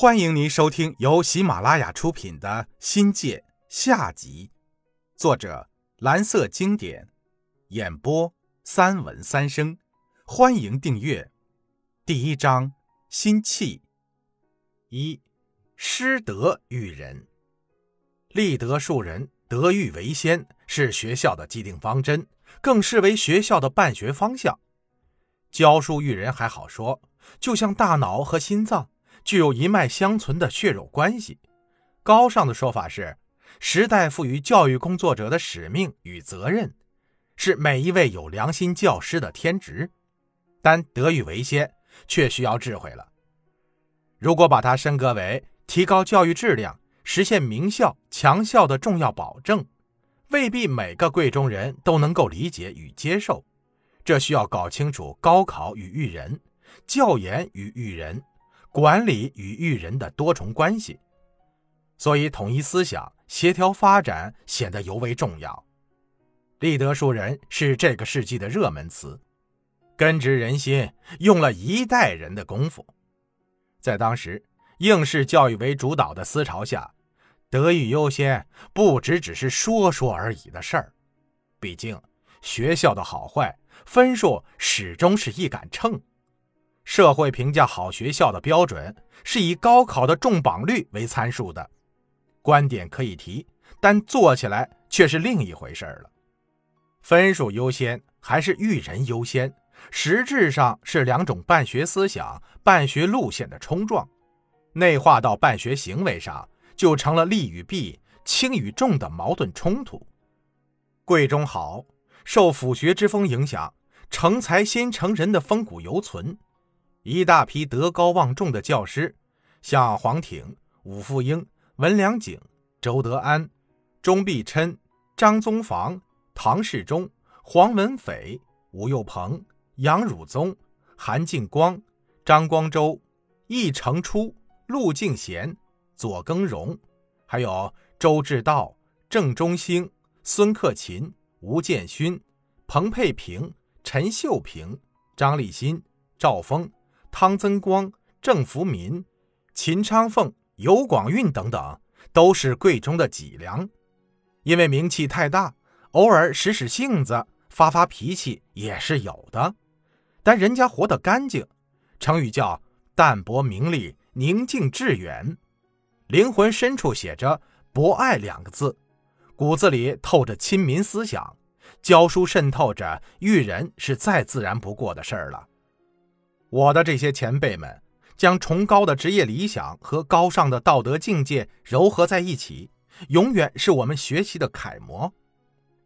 欢迎您收听由喜马拉雅出品的《新界》下集，作者蓝色经典，演播三文三生。欢迎订阅。第一章：心气。一，师德育人，立德树人，德育为先，是学校的既定方针，更视为学校的办学方向。教书育人还好说，就像大脑和心脏。具有一脉相存的血肉关系。高尚的说法是，时代赋予教育工作者的使命与责任，是每一位有良心教师的天职。但德育为先，却需要智慧了。如果把它升格为提高教育质量、实现名校强校的重要保证，未必每个贵中人都能够理解与接受。这需要搞清楚高考与育人、教研与育人。管理与育人的多重关系，所以统一思想、协调发展显得尤为重要。立德树人是这个世纪的热门词，根植人心，用了一代人的功夫。在当时应试教育为主导的思潮下，德育优先不只只是说说而已的事儿。毕竟学校的好坏分数始终是一杆秤。社会评价好学校的标准是以高考的中榜率为参数的，观点可以提，但做起来却是另一回事了。分数优先还是育人优先，实质上是两种办学思想、办学路线的冲撞，内化到办学行为上，就成了利与弊、轻与重的矛盾冲突。贵中好，受府学之风影响，成才先成人的风骨犹存。一大批德高望重的教师，像黄挺、武富英、文良景、周德安、钟必琛、张宗房、唐世忠、黄文斐、吴又鹏、杨汝宗、韩进光、张光周、易成初、陆敬贤、左庚荣，还有周志道、郑中兴、孙克勤、吴建勋、彭佩平、陈秀平、张立新、赵峰。汤增光、郑福民、秦昌凤、尤广运等等，都是贵中的脊梁。因为名气太大，偶尔使使性子、发发脾气也是有的。但人家活得干净，成语叫“淡泊名利，宁静致远”。灵魂深处写着“博爱”两个字，骨子里透着亲民思想，教书渗透着育人，是再自然不过的事儿了。我的这些前辈们，将崇高的职业理想和高尚的道德境界糅合在一起，永远是我们学习的楷模。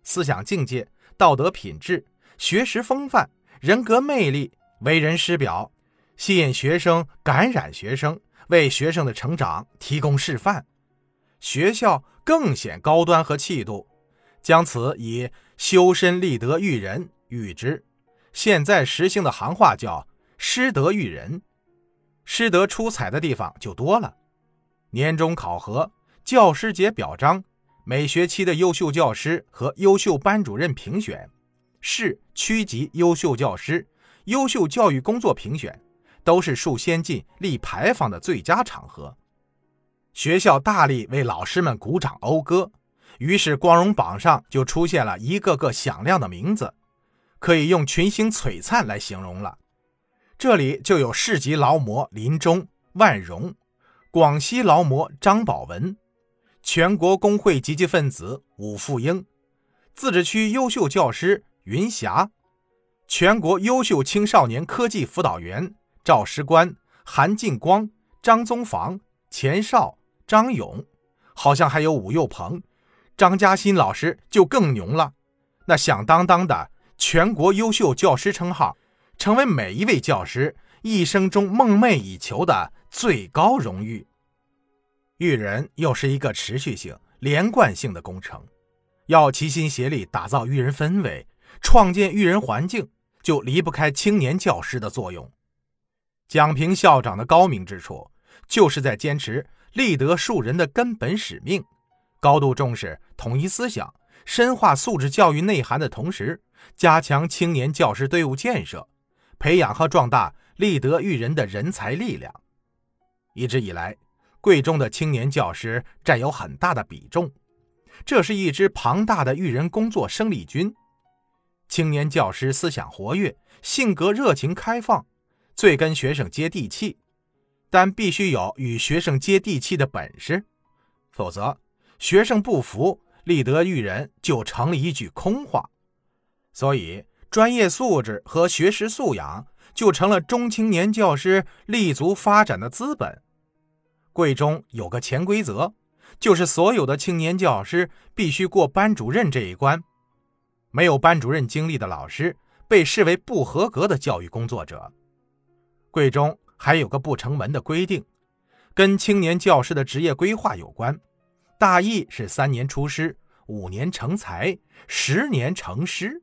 思想境界、道德品质、学识风范、人格魅力、为人师表，吸引学生，感染学生，为学生的成长提供示范。学校更显高端和气度，将此以修身立德育人喻之。现在实行的行话叫。师德育人，师德出彩的地方就多了。年终考核、教师节表彰、每学期的优秀教师和优秀班主任评选、市区级优秀教师、优秀教育工作评选，都是树先进、立牌坊的最佳场合。学校大力为老师们鼓掌讴歌，于是光荣榜上就出现了一个个响亮的名字，可以用群星璀璨来形容了。这里就有市级劳模林中、万荣，广西劳模张宝文，全国工会积极分子武富英，自治区优秀教师云霞，全国优秀青少年科技辅导员赵师官、韩进光、张宗房、钱少、张勇，好像还有武佑鹏、张嘉欣老师就更牛了，那响当当的全国优秀教师称号。成为每一位教师一生中梦寐以求的最高荣誉。育人又是一个持续性、连贯性的工程，要齐心协力打造育人氛围，创建育人环境，就离不开青年教师的作用。蒋平校长的高明之处，就是在坚持立德树人的根本使命，高度重视统一思想、深化素质教育内涵的同时，加强青年教师队伍建设。培养和壮大立德育人的人才力量。一直以来，贵中的青年教师占有很大的比重，这是一支庞大的育人工作生力军。青年教师思想活跃，性格热情开放，最跟学生接地气，但必须有与学生接地气的本事，否则学生不服，立德育人就成了一句空话。所以，专业素质和学识素养就成了中青年教师立足发展的资本。贵中有个潜规则，就是所有的青年教师必须过班主任这一关。没有班主任经历的老师被视为不合格的教育工作者。贵中还有个不成文的规定，跟青年教师的职业规划有关，大意是三年出师，五年成才，十年成师。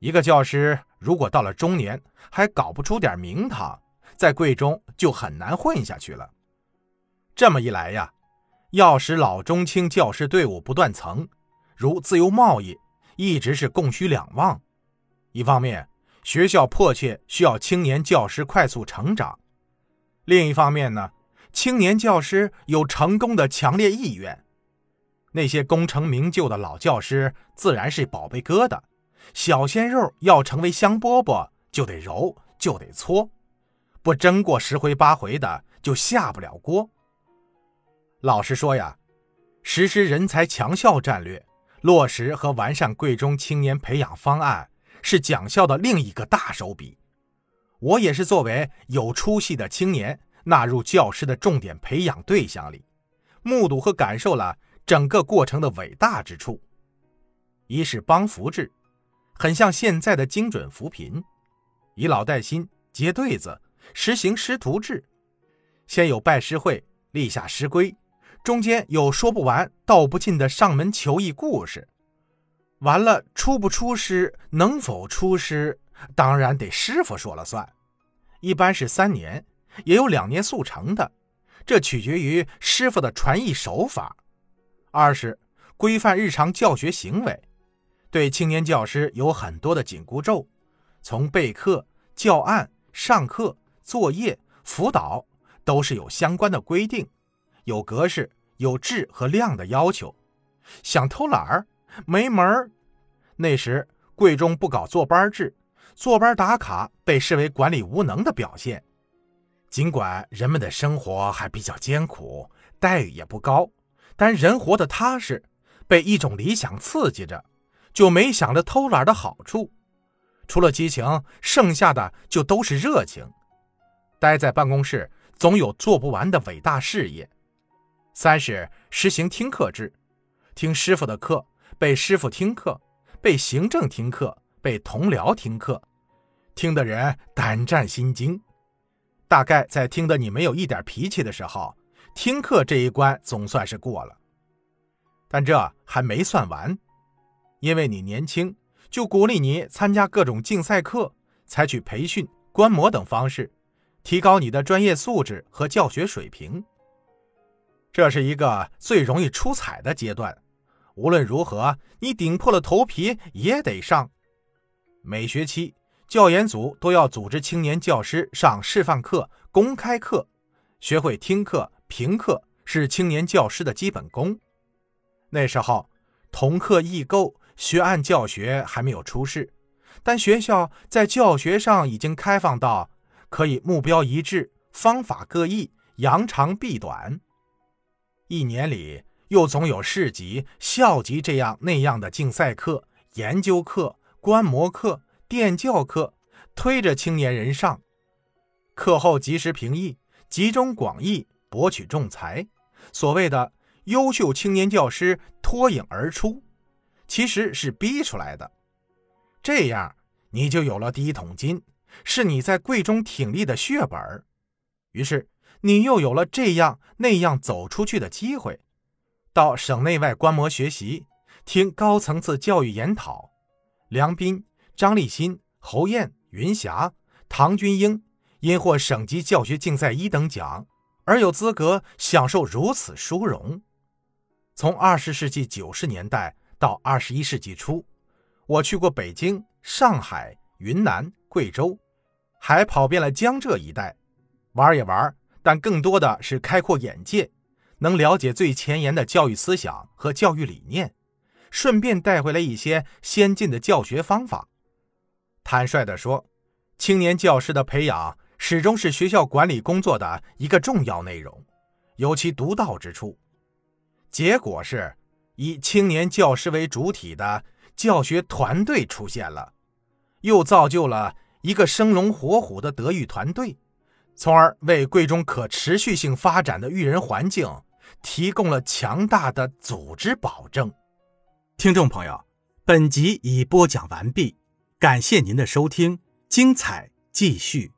一个教师如果到了中年还搞不出点名堂，在贵中就很难混下去了。这么一来呀，要使老中青教师队伍不断层，如自由贸易。一直是供需两旺，一方面学校迫切需要青年教师快速成长，另一方面呢，青年教师有成功的强烈意愿。那些功成名就的老教师自然是宝贝疙瘩，小鲜肉要成为香饽饽，就得揉，就得搓，不蒸过十回八回的就下不了锅。老实说呀，实施人才强校战略。落实和完善贵中青年培养方案是蒋校的另一个大手笔。我也是作为有出息的青年纳入教师的重点培养对象里，目睹和感受了整个过程的伟大之处。一是帮扶制，很像现在的精准扶贫，以老带新，结对子，实行师徒制，先有拜师会，立下师规。中间有说不完、道不尽的上门求艺故事，完了出不出师，能否出师，当然得师傅说了算。一般是三年，也有两年速成的，这取决于师傅的传艺手法。二是规范日常教学行为，对青年教师有很多的紧箍咒，从备课、教案、上课、作业、辅导，都是有相关的规定。有格式、有质和量的要求，想偷懒儿没门儿。那时贵中不搞坐班制，坐班打卡被视为管理无能的表现。尽管人们的生活还比较艰苦，待遇也不高，但人活得踏实，被一种理想刺激着，就没想着偷懒的好处。除了激情，剩下的就都是热情。待在办公室，总有做不完的伟大事业。三是实行听课制，听师傅的课，被师傅听课，被行政听课，被同僚听课，听的人胆战心惊。大概在听得你没有一点脾气的时候，听课这一关总算是过了。但这还没算完，因为你年轻，就鼓励你参加各种竞赛课，采取培训、观摩等方式，提高你的专业素质和教学水平。这是一个最容易出彩的阶段，无论如何，你顶破了头皮也得上。每学期，教研组都要组织青年教师上示范课、公开课，学会听课、评课是青年教师的基本功。那时候，同课异构、学案教学还没有出世，但学校在教学上已经开放到可以目标一致、方法各异、扬长避短。一年里，又总有市级、校级这样那样的竞赛课、研究课、观摩课、电教课，推着青年人上。课后及时评议，集中广益，博取众才。所谓的优秀青年教师脱颖而出，其实是逼出来的。这样，你就有了第一桶金，是你在贵中挺立的血本于是。你又有了这样那样走出去的机会，到省内外观摩学习，听高层次教育研讨。梁斌、张立新、侯燕、云霞、唐军英因获省级教学竞赛一等奖，而有资格享受如此殊荣。从二十世纪九十年代到二十一世纪初，我去过北京、上海、云南、贵州，还跑遍了江浙一带，玩也玩。但更多的是开阔眼界，能了解最前沿的教育思想和教育理念，顺便带回来一些先进的教学方法。坦率地说，青年教师的培养始终是学校管理工作的一个重要内容，有其独到之处。结果是，以青年教师为主体的教学团队出现了，又造就了一个生龙活虎的德育团队，从而为贵中可持续性发展的育人环境提供了强大的组织保证。听众朋友，本集已播讲完毕。感谢您的收听，精彩继续。